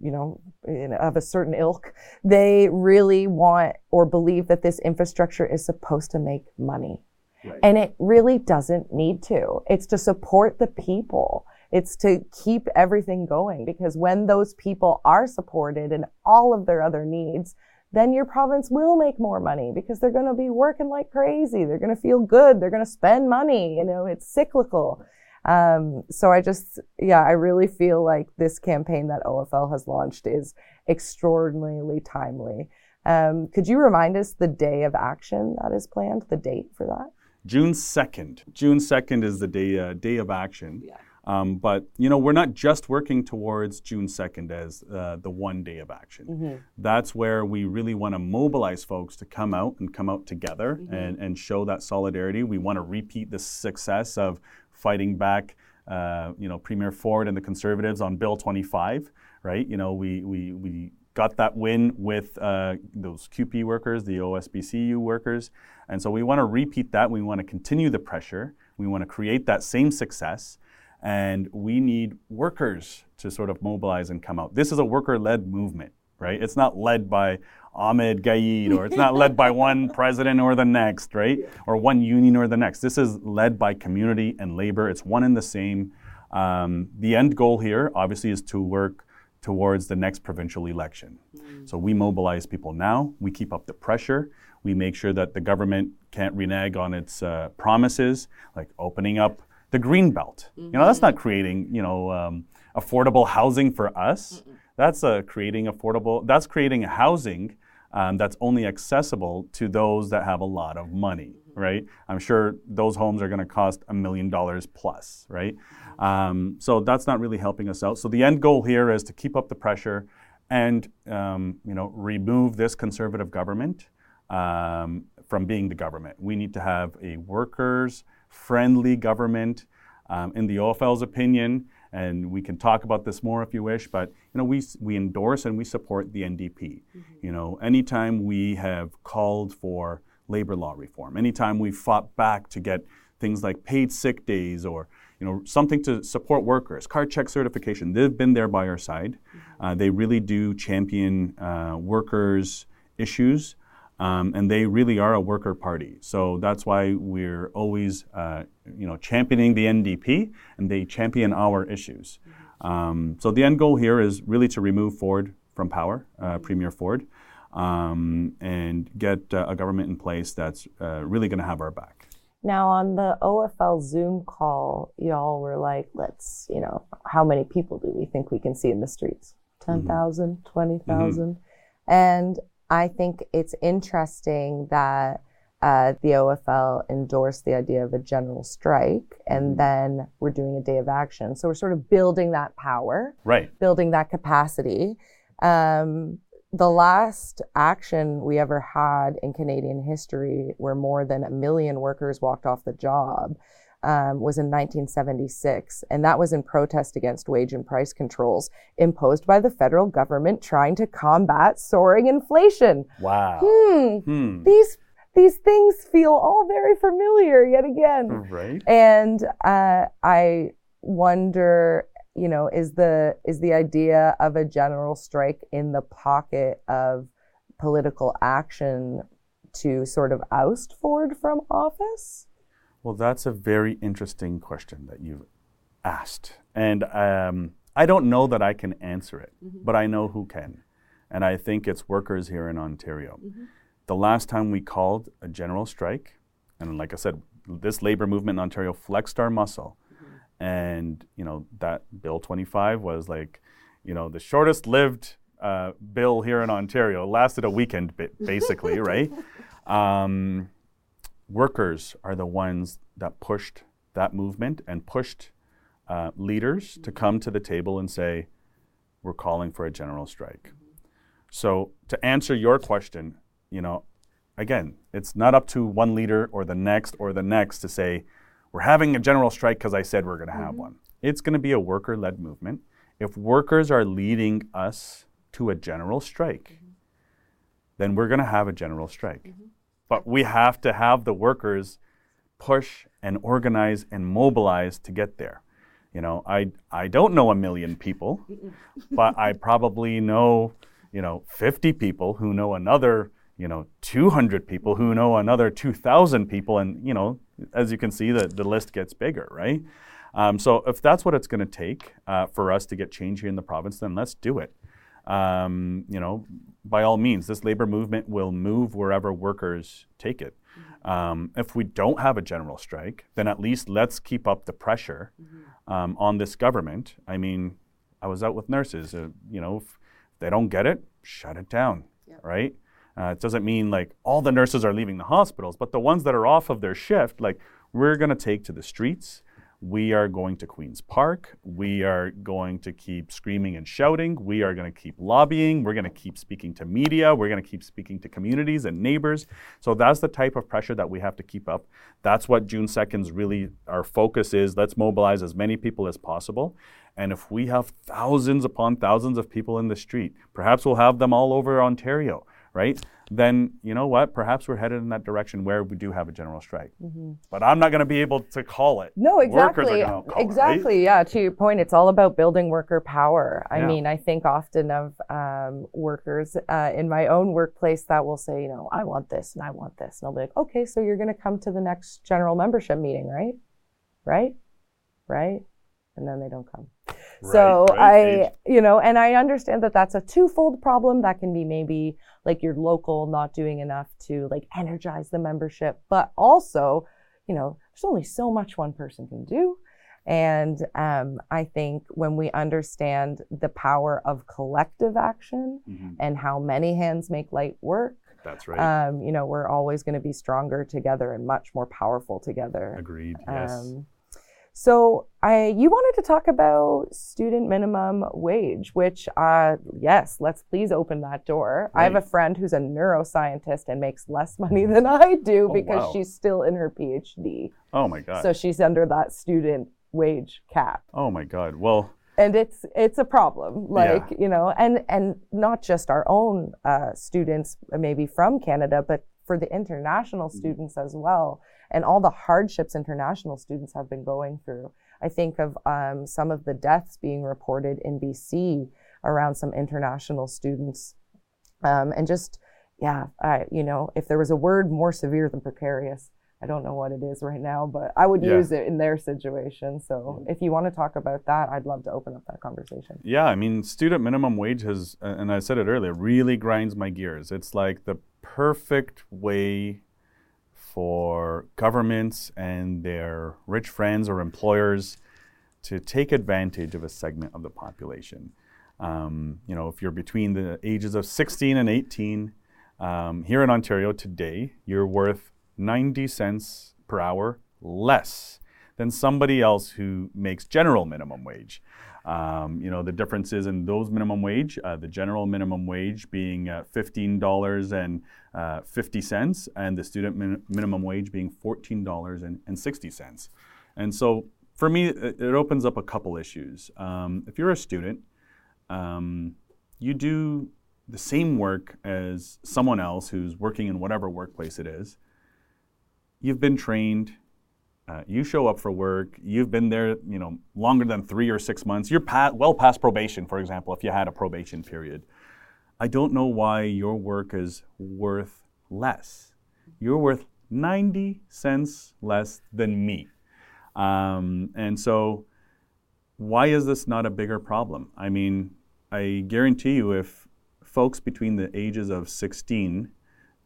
you know, in, of a certain ilk, they really want or believe that this infrastructure is supposed to make money. Right. And it really doesn't need to. It's to support the people. It's to keep everything going because when those people are supported in all of their other needs, then your province will make more money because they're going to be working like crazy. They're going to feel good. They're going to spend money. You know, it's cyclical. Um, so I just, yeah, I really feel like this campaign that OFL has launched is extraordinarily timely. Um, could you remind us the day of action that is planned, the date for that? June 2nd. June 2nd is the day, uh, day of action. Yeah. Um, but, you know, we're not just working towards June 2nd as uh, the one day of action. That's where we really want to mobilize folks to come out and come out together and, and show that solidarity. We want to repeat the success of fighting back, uh, you know, Premier Ford and the Conservatives on Bill 25, right? You know, we, we, we got that win with uh, those CUPE workers, the OSBCU workers. And so we want to repeat that. We want to continue the pressure. We want to create that same success. And we need workers to sort of mobilize and come out. This is a worker led movement, right? It's not led by Ahmad Gaied or it's not led by one president or the next, right? Or one union or the next. This is led by community and labor. It's one and the same. Um, the end goal here, obviously, is to work towards the next provincial election. So we mobilize people now. We keep up the pressure. We make sure that the government can't renege on its uh, promises, like opening up the green belt. You know, that's not creating you know um, affordable housing for us. That's uh, creating affordable. That's creating housing um, that's only accessible to those that have a lot of money, right? I'm sure those homes are going to cost a million dollars plus, right? Um, so that's not really helping us out. So the end goal here is to keep up the pressure and um, you know remove this conservative government um, from being the government. We need to have a workers friendly government. Um, in the OFL's opinion, and we can talk about this more if you wish, but you know we we endorse and we support the NDP. You know, anytime we have called for labor law reform, anytime we fought back to get things like paid sick days or you know something to support workers, card check certification, they've been there by our side. Uh, they really do champion uh, workers' issues. Um, and they really are a worker party. So that's why we're always, uh, you know, championing the NDP, and they champion our issues. Um, so the end goal here is really to remove Ford from power, uh, Premier Ford, um, and get uh, a government in place that's uh, really going to have our back. Now, on the OFL Zoom call, y'all were like, let's, you know, how many people do we think we can see in the streets? 10,000, 20,000? And I think it's interesting that uh, the OFL endorsed the idea of a general strike and then we're doing a day of action. So we're sort of building that power Right. building that capacity. Um, the last action we ever had in Canadian history, where more than a million workers walked off the job, um, was in 1976. And that was in protest against wage and price controls imposed by the federal government trying to combat soaring inflation. Wow. Hmm, Hmm. these, these things feel all very familiar yet again. Right. And uh, I wonder, you know, is the is the idea of a general strike in the pocket of political action to sort of oust Ford from office? Well, that's a very interesting question that you've asked. And um, I don't know that I can answer it, but I know who can. And I think it's workers here in Ontario. The last time we called a general strike, and like I said, this labor movement in Ontario flexed our muscle. And, you know, that Bill 25 was like, you know, the shortest lived uh, bill here in Ontario. It lasted a weekend, basically, right? Um, workers are the ones that pushed that movement and pushed uh, leaders to come to the table and say, we're calling for a general strike. So to answer your question, you know, again, it's not up to one leader or the next or the next to say, we're having a general strike because I said we're going to have mm-hmm. one. It's going to be a worker led movement. If workers are leading us to a general strike, mm-hmm. then we're going to have a general strike. Mm-hmm. But we have to have the workers push and organize and mobilize to get there. You know, I, I don't know a million people, but I probably know, you know, 50 people who know another, you know, 200 people who know another 2,000 people. And, you know, as you can see, the, the list gets bigger, right? Um, so if that's what it's going to take uh, for us to get change here in the province, then let's do it. Um, you know, by all means, this labor movement will move wherever workers take it. Mm-hmm. Um, if we don't have a general strike, then at least let's keep up the pressure mm-hmm. um, on this government. I mean, I was out with nurses. Uh, you know, if they don't get it, shut it down, yep. right? Uh, it doesn't mean like all the nurses are leaving the hospitals, but the ones that are off of their shift, like we're going to take to the streets. We are going to Queen's Park. We are going to keep screaming and shouting. We are going to keep lobbying. We're going to keep speaking to media. We're going to keep speaking to communities and neighbors. So that's the type of pressure that we have to keep up. That's what June 2nd's really our focus is. Let's mobilize as many people as possible. And if we have thousands upon thousands of people in the street, perhaps we'll have them all over Ontario, right? Then you know what? Perhaps we're headed in that direction where we do have a general strike. Mm-hmm. But I'm not going to be able to call it. No, exactly. exactly. It, right? Yeah. To your point, it's all about building worker power. I yeah. mean, I think often of um, workers uh, in my own workplace that will say, you know, I want this and I want this, and I'll be like, okay, so you're going to come to the next general membership meeting, right? Right? Right? And then they don't come. Right, so right, I, age. you know, and I understand that that's a twofold problem. That can be maybe like your local not doing enough to like energize the membership, but also, you know, there's only so much one person can do. And um, I think when we understand the power of collective action mm-hmm. and how many hands make light work, that's right. Um, you know, we're always going to be stronger together and much more powerful together. Agreed. Yes. So I, you wanted to talk about student minimum wage, which, uh, yes, let's please open that door. Right. I have a friend who's a neuroscientist and makes less money than I do oh, because wow. she's still in her PhD. Oh my God. So she's under that student wage cap. Oh my God. Well, and it's it's a problem like yeah. you know and and not just our own uh, students maybe from canada but for the international mm-hmm. students as well and all the hardships international students have been going through. I think of um, some of the deaths being reported in BC around some international students. Um, and just, yeah, I, you know, if there was a word more severe than precarious, I don't know what it is right now, but I would yeah. use it in their situation. So if you want to talk about that, I'd love to open up that conversation. Yeah, I mean, student minimum wage has, and I said it earlier, really grinds my gears. It's like the perfect way for governments and their rich friends or employers to take advantage of a segment of the population. Um, you know, if you're between the ages of 16 and 18, um, here in Ontario today, you're worth 90 cents per hour less than somebody else who makes general minimum wage. Um, you know, the differences in those minimum wage, uh, the general minimum wage being uh, $15.50 uh, and the student min- minimum wage being $14.60. And so for me, it, it, opens up a couple issues. Um, if you're a student, um, you do the same work as someone else who's working in whatever workplace it is. You've been trained, uh, you show up for work. You've been there, you know, longer than three or six months. You're pa- well past probation, for example, if you had a probation period. I don't know why your work is worth less. You're worth 90 cents less than me. Um, and so, why is this not a bigger problem? I mean, I guarantee you, if folks between the ages of 16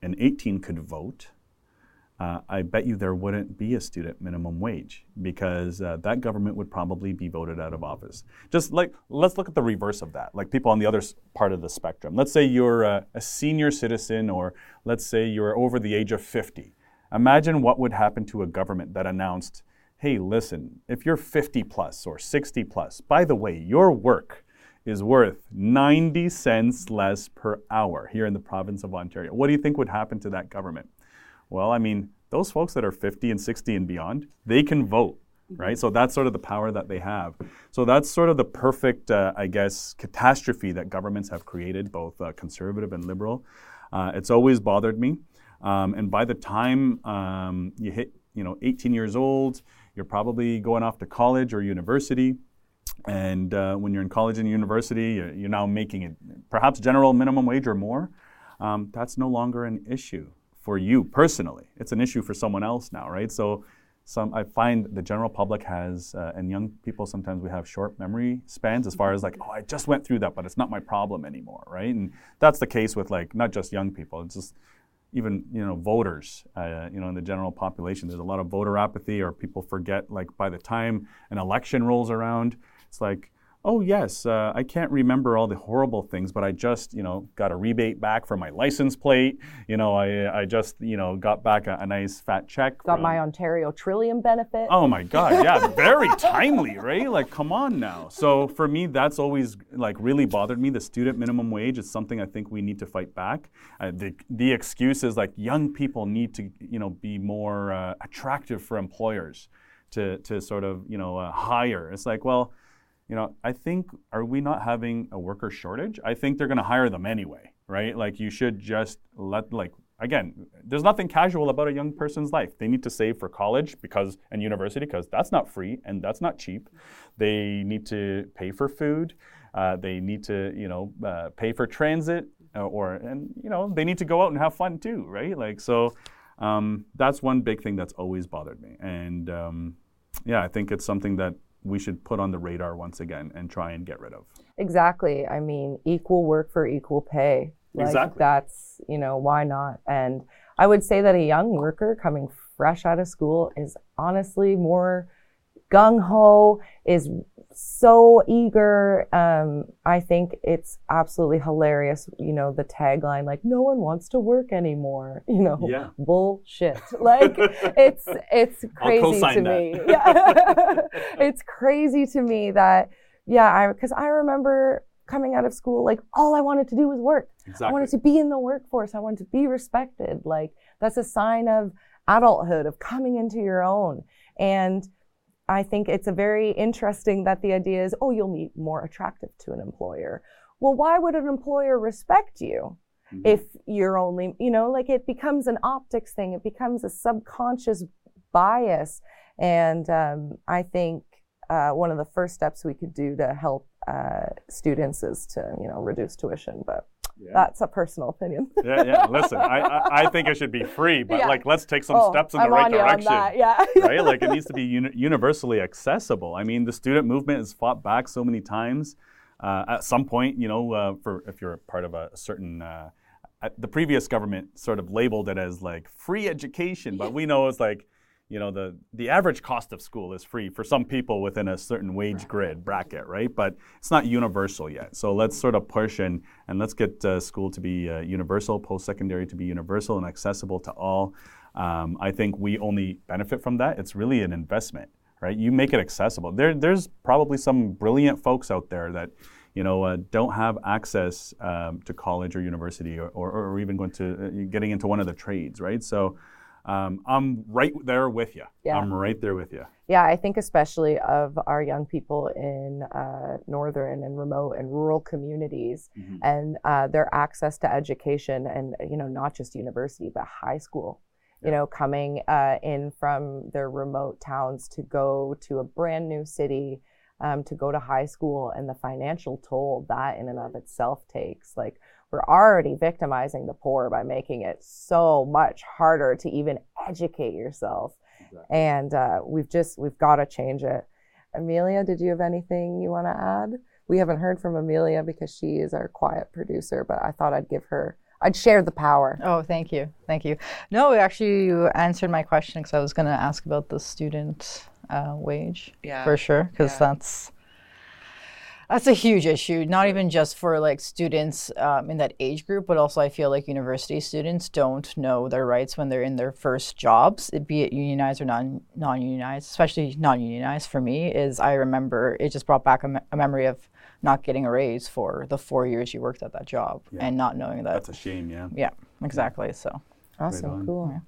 and 18 could vote, uh, I bet you there wouldn't be a student minimum wage because uh, that government would probably be voted out of office. Just like, let's look at the reverse of that, like people on the other part of the spectrum. Let's say you're a, a senior citizen, or let's say you're over the age of 50. Imagine what would happen to a government that announced, hey, listen, if you're 50 plus or 60 plus, by the way, your work is worth 90 cents less per hour here in the province of Ontario. What do you think would happen to that government? Well, I mean, those folks that are 50 and 60 and beyond, they can vote, right? So that's sort of the power that they have. So that's sort of the perfect, uh, I guess, catastrophe that governments have created, both uh, conservative and liberal. Uh, it's always bothered me. Um, and by the time um, you hit, you know, 18 years old, you're probably going off to college or university. And uh, when you're in college and university, you're, you're, now making it perhaps general minimum wage or more. Um, that's no longer an issue for you personally. It's an issue for someone else now, right? So, some I find the general public has, uh, and young people sometimes we have short memory spans as far as like, oh, I just went through that, but it's not my problem anymore, right? And that's the case with like not just young people. It's just even you know voters uh, you know in the general population there's a lot of voter apathy or people forget like by the time an election rolls around it's like oh yes, uh, I can't remember all the horrible things, but I just you know got a rebate back for my license plate. You know, I I just you know got back a, a nice fat check. Got from, my Ontario Trillium benefit. Oh my God, yeah, very timely, right? Like, come on now. So for me, that's always like really bothered me. The student minimum wage is something I think we need to fight back. Uh, the the excuse is like young people need to you know be more uh, attractive for employers to to sort of you know uh, hire. It's like well you know, I think, are we not having a worker shortage? I think they're going to hire them anyway, right? Like, you should just let, like, again, there's nothing casual about a young person's life. They need to save for college because and university because that's not free and that's not cheap. They need to pay for food. Uh, they need to, you know, uh, pay for transit, uh, or and you know, they need to go out and have fun too, right? Like so, um, that's one big thing that's always bothered me. And um, yeah, I think it's something that we should put on the radar once again and try and get rid of. Exactly. I mean, equal work for equal pay. Like, exactly. That's, you know, why not? And I would say that a young worker coming fresh out of school is honestly more gung ho, is so eager. Um, I think it's absolutely hilarious. You know, the tagline, like, no one wants to work anymore. You know, yeah. bullshit. Like, it's it's crazy to that. me. Yeah. it's crazy to me that, yeah, I because I remember coming out of school, like, all I wanted to do was work. Exactly. I wanted to be in the workforce. I wanted to be respected. Like, that's a sign of adulthood, of coming into your own. And I think it's a very interesting that the idea is, oh, you'll be more attractive to an employer. Well, why would an employer respect you mm-hmm. if you're only, you know, like it becomes an optics thing, it becomes a subconscious bias. And um, I think uh, one of the first steps we could do to help uh, students is to, you know, reduce tuition. But yeah. That's a personal opinion. yeah, yeah. Listen, I, I, I, think it should be free, but yeah. like let's take some oh, steps in the I'm right direction. Yeah. right? Like it needs to be uni- universally accessible. I mean, the student movement has fought back so many times. Uh, at some point, you know, uh, for if you're part of a certain uh, the previous government sort of labeled it as like free education, but we know it's like you know the the average cost of school is free for some people within a certain wage grid bracket right? But it's not universal yet. So let's sort of push and and let's get uh, school to be uh, universal post-secondary to be universal and accessible to all. Um, i think we only benefit from that. It's really an investment right? You make it accessible. There there's probably some brilliant folks out there that you know, uh, don't have access um, to college or university or, or, or even going to uh, getting into one of the trades, right? So um, I'm right there with you. Yeah. I'm right there with you. Yeah, I think especially of our young people in uh, northern and remote and rural communities mm-hmm. and uh, their access to education and, you know, not just university, but high school. Yeah. You know, coming uh, in from their remote towns to go to a brand new city, um, to go to high school, and the financial toll that in and of itself takes. Like, we're already victimizing the poor by making it so much harder to even educate yourself. Exactly. And uh, we've just, we've got to change it. Amelia, did you have anything you want to add? We haven't heard from Amelia because she is our quiet producer, but I thought I'd give her, I'd share the power. Oh, thank you. Thank you. No, actually, you answered my question because I was going to ask about the student uh, wage yeah. for sure, because yeah. that's That's a huge issue, not even just for like students um, in that age group, but also I feel like university students don't know their rights when they're in their first jobs, be it unionized or non non unionized. Especially non unionized for me is I remember it just brought back a, me- a, memory of not getting a raise for the four years you worked at that job yeah. and not knowing that. That's a shame, yeah. Yeah, exactly. So awesome, cool.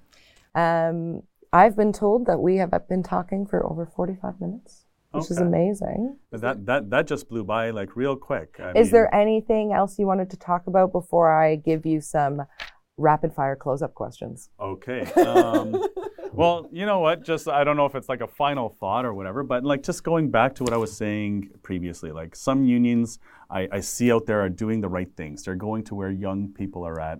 Yeah. Um, I've been told that we have been talking for over forty five minutes which okay. is amazing. That that that just blew by like real quick. I is mean, there anything else you wanted to talk about before I give you some rapid fire close up questions? Okay. Um, well, you know what? Just I don't know if it's like a final thought or whatever, but like just going back to what I was saying previously, like some unions I, I see out there are doing the right things. They're going to where young people are at.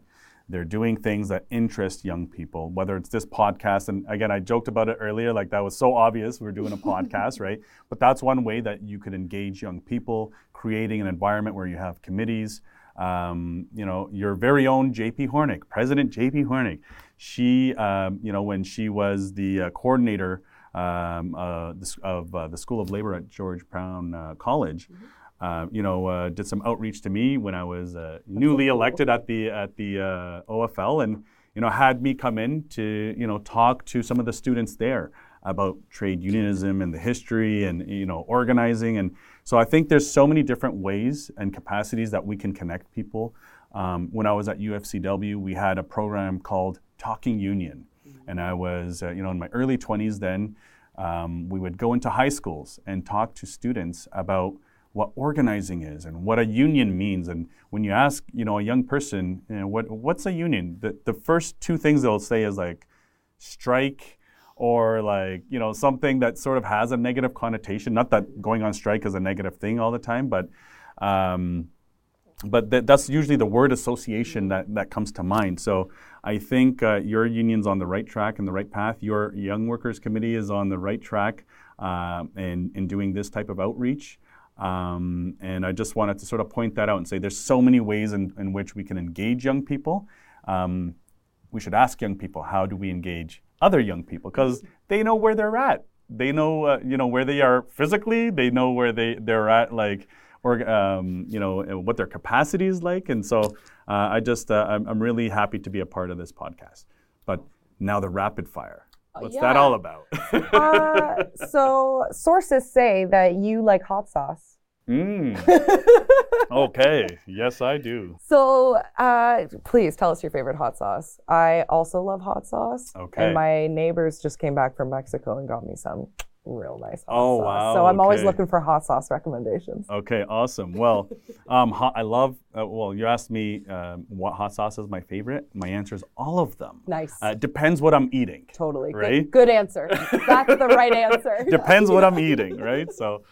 They're doing things that interest young people, whether it's this podcast. And again, I joked about it earlier, like that was so obvious. We're doing a podcast, right? But that's one way that you could engage young people, creating an environment where you have committees. Um, you know, your very own JP Hornick, President JP Hornick, she, um, you know, when she was the uh, coordinator um, uh, of uh, the School of Labor at George Brown uh, College, mm-hmm uh, you know, uh, did some outreach to me when I was uh, newly elected at the at the uh, OFL, and you know, had me come in to you know talk to some of the students there about trade unionism and the history and you know organizing, and so I think there's so many different ways and capacities that we can connect people. Um, when I was at UFCW, we had a program called Talking Union, and I was uh, you know in my early 20s then. Um, we would go into high schools and talk to students about what organizing is and what a union means. And when you ask, you know, a young person, you know, what what's a union? The the first two things they'll say is like strike or like, you know, something that sort of has a negative connotation. Not that going on strike is a negative thing all the time, but um, but th- that's usually the word association that, that comes to mind. So I think uh, your union's on the right track and the right path. Your Young Workers Committee is on the right track uh, in, in doing this type of outreach. Um, and I just wanted to sort of point that out and say there's so many ways in, in which we can engage young people. Um, we should ask young people how do we engage other young people because they know where they're at. They know uh, you know where they are physically. They know where they they're at like or um, you know what their capacity is like. And so uh, I just uh, I'm, I'm really happy to be a part of this podcast. But now the rapid fire. What's yeah. that all about? uh, so sources say that you like hot sauce. Mm. okay. Yes, I do. So, uh, please tell us your favorite hot sauce. I also love hot sauce. Okay. And my neighbors just came back from Mexico and got me some real nice hot oh, sauce. wow. So I'm okay. always looking for hot sauce recommendations. Okay, awesome. Well, um, hot, I love, uh, well, you asked me um, what hot sauce is my favorite. My answer is all of them. Nice. Uh, depends what I'm eating. Totally. Right? Good, good answer. That's the right answer. depends what I'm eating, right? So,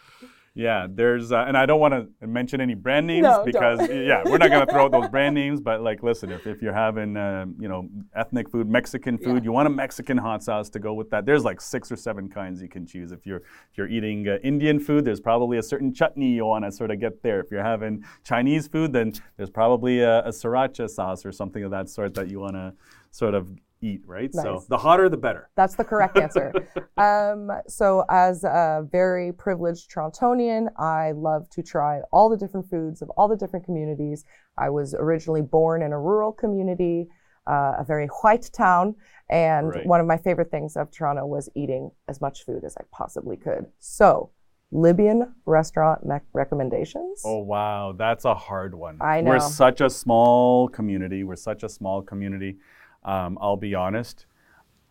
yeah, there's, uh, and I don't want to mention any brand names no, because, yeah, we're not going to throw out those brand names. But like, listen, if, if you're having, uh, you know, ethnic food, Mexican food, yeah. you want a Mexican hot sauce to go with that. There's like six or seven kinds you can choose. If you're if you're eating uh, Indian food, there's probably a certain chutney you want to sort of get there. If you're having Chinese food, then there's probably a, a sriracha sauce or something of that sort that you want to sort of eat, right? Nice. So the hotter, the better. That's the correct answer. um, so, as a very privileged Torontonian, I love to try all the different foods of all the different communities. I was originally born in a rural community, uh, a very white town, and right. one of my favorite things of Toronto was eating as much food as I possibly could. So, Libyan restaurant me- recommendations. Oh wow, that's a hard one. I know. We're such a small community. We're such a small community. Um, I'll be honest,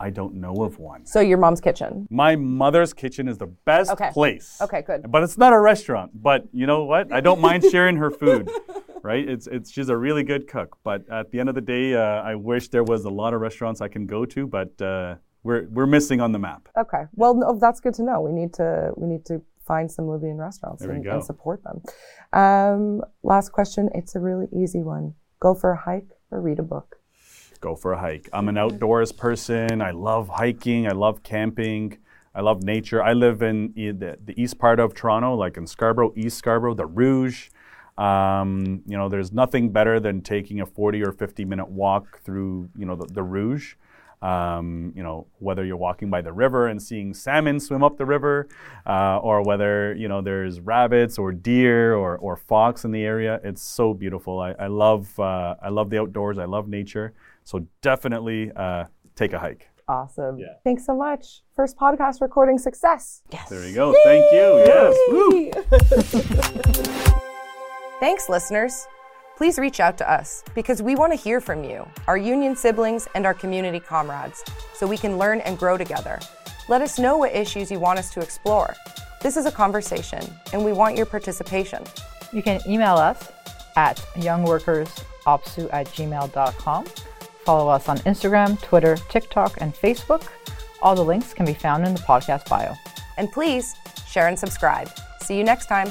I don't know of one. So your mom's kitchen. My mother's kitchen is the best okay. place. Okay, good. But it's not a restaurant. But you know what? I don't mind sharing her food. Right? It's it's she's a really good cook. But at the end of the day, uh, I wish there was a lot of restaurants I can go to. But uh, we're we're missing on the map. Okay. Well, no, that's good to know. We need to we need to find some Libyan restaurants and, and, support them. Um, last question. It's a really easy one. Go for a hike or read a book go for a hike. I'm an outdoors person. I love hiking. I love camping. I love nature. I live in the, the east part of Toronto, like in Scarborough, East Scarborough, the Rouge. Um, you know, there's nothing better than taking a 40 or 50 minute walk through, you know, the, the Rouge. Um, you know, whether you're walking by the river and seeing salmon swim up the river, uh, or whether you know there's rabbits or deer or, or fox in the area, it's so beautiful. I, I love uh, I love the outdoors. I love nature. So definitely uh, take a hike. Awesome. Yeah. Thanks so much. First podcast recording success. Yes. There you go. Thank you. Yes. Woo. Thanks, listeners. Please reach out to us because we want to hear from you, our union siblings, and our community comrades, so we can learn and grow together. Let us know what issues you want us to explore. This is a conversation, and we want your participation. You can email us at youngworkersopseu at gmail.com. Follow us on Instagram, Twitter, TikTok, and Facebook. All the links can be found in the podcast bio. And please share and subscribe. See you next time.